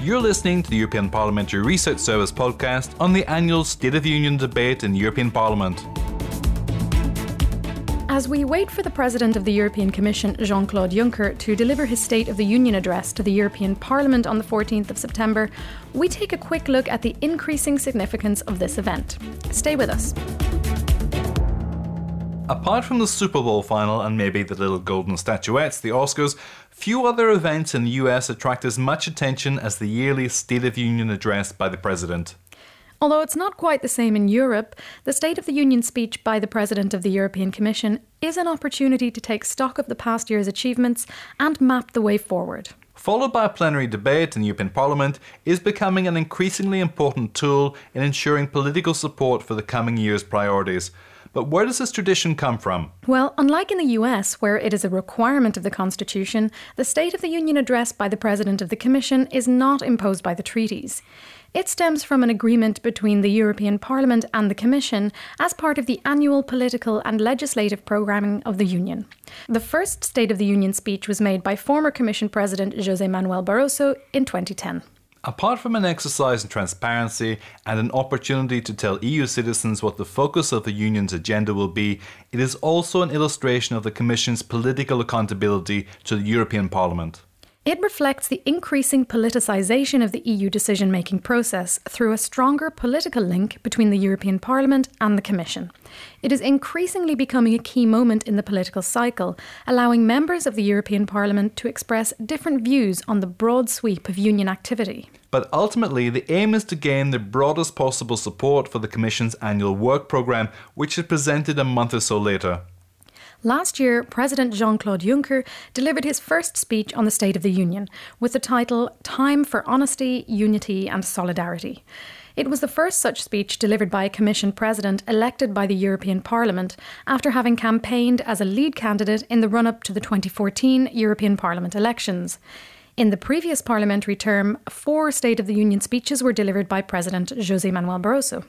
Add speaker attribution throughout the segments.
Speaker 1: You're listening to the European Parliamentary Research Service podcast on the annual State of the Union debate in the European Parliament.
Speaker 2: As we wait for the President of the European Commission, Jean Claude Juncker, to deliver his State of the Union address to the European Parliament on the 14th of September, we take a quick look at the increasing significance of this event. Stay with us.
Speaker 1: Apart from the Super Bowl final and maybe the little golden statuettes, the Oscars, few other events in the US attract as much attention as the yearly State of the Union address by the President.
Speaker 2: Although it's not quite the same in Europe, the State of the Union speech by the President of the European Commission is an opportunity to take stock of the past year's achievements and map the way forward.
Speaker 1: Followed by a plenary debate in the European Parliament, is becoming an increasingly important tool in ensuring political support for the coming year's priorities. But where does this tradition come from?
Speaker 2: Well, unlike in the US, where it is a requirement of the Constitution, the State of the Union address by the President of the Commission is not imposed by the treaties. It stems from an agreement between the European Parliament and the Commission as part of the annual political and legislative programming of the Union. The first State of the Union speech was made by former Commission President José Manuel Barroso in 2010.
Speaker 1: Apart from an exercise in transparency and an opportunity to tell EU citizens what the focus of the Union's agenda will be, it is also an illustration of the Commission's political accountability to the European Parliament.
Speaker 2: It reflects the increasing politicisation of the EU decision making process through a stronger political link between the European Parliament and the Commission. It is increasingly becoming a key moment in the political cycle, allowing members of the European Parliament to express different views on the broad sweep of Union activity.
Speaker 1: But ultimately, the aim is to gain the broadest possible support for the Commission's annual work programme, which is presented a month or so later.
Speaker 2: Last year, President Jean Claude Juncker delivered his first speech on the State of the Union with the title Time for Honesty, Unity and Solidarity. It was the first such speech delivered by a Commission President elected by the European Parliament after having campaigned as a lead candidate in the run up to the 2014 European Parliament elections. In the previous parliamentary term, four State of the Union speeches were delivered by President José Manuel Barroso.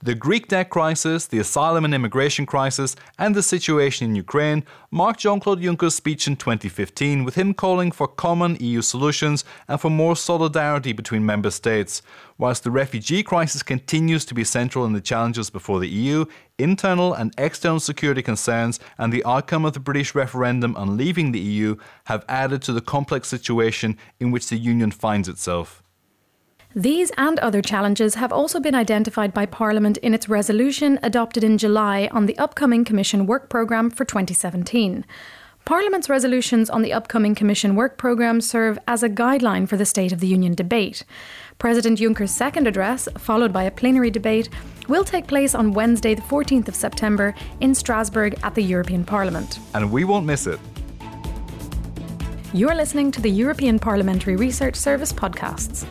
Speaker 1: The Greek debt crisis, the asylum and immigration crisis, and the situation in Ukraine marked Jean Claude Juncker's speech in 2015, with him calling for common EU solutions and for more solidarity between member states. Whilst the refugee crisis continues to be central in the challenges before the EU, internal and external security concerns and the outcome of the British referendum on leaving the EU have added to the complex situation in which the Union finds itself.
Speaker 2: These and other challenges have also been identified by Parliament in its resolution adopted in July on the upcoming Commission Work Programme for 2017. Parliament's resolutions on the upcoming Commission Work Programme serve as a guideline for the State of the Union debate. President Juncker's second address, followed by a plenary debate, will take place on Wednesday, the 14th of September, in Strasbourg at the European Parliament.
Speaker 1: And we won't miss it.
Speaker 2: You're listening to the European Parliamentary Research Service podcasts.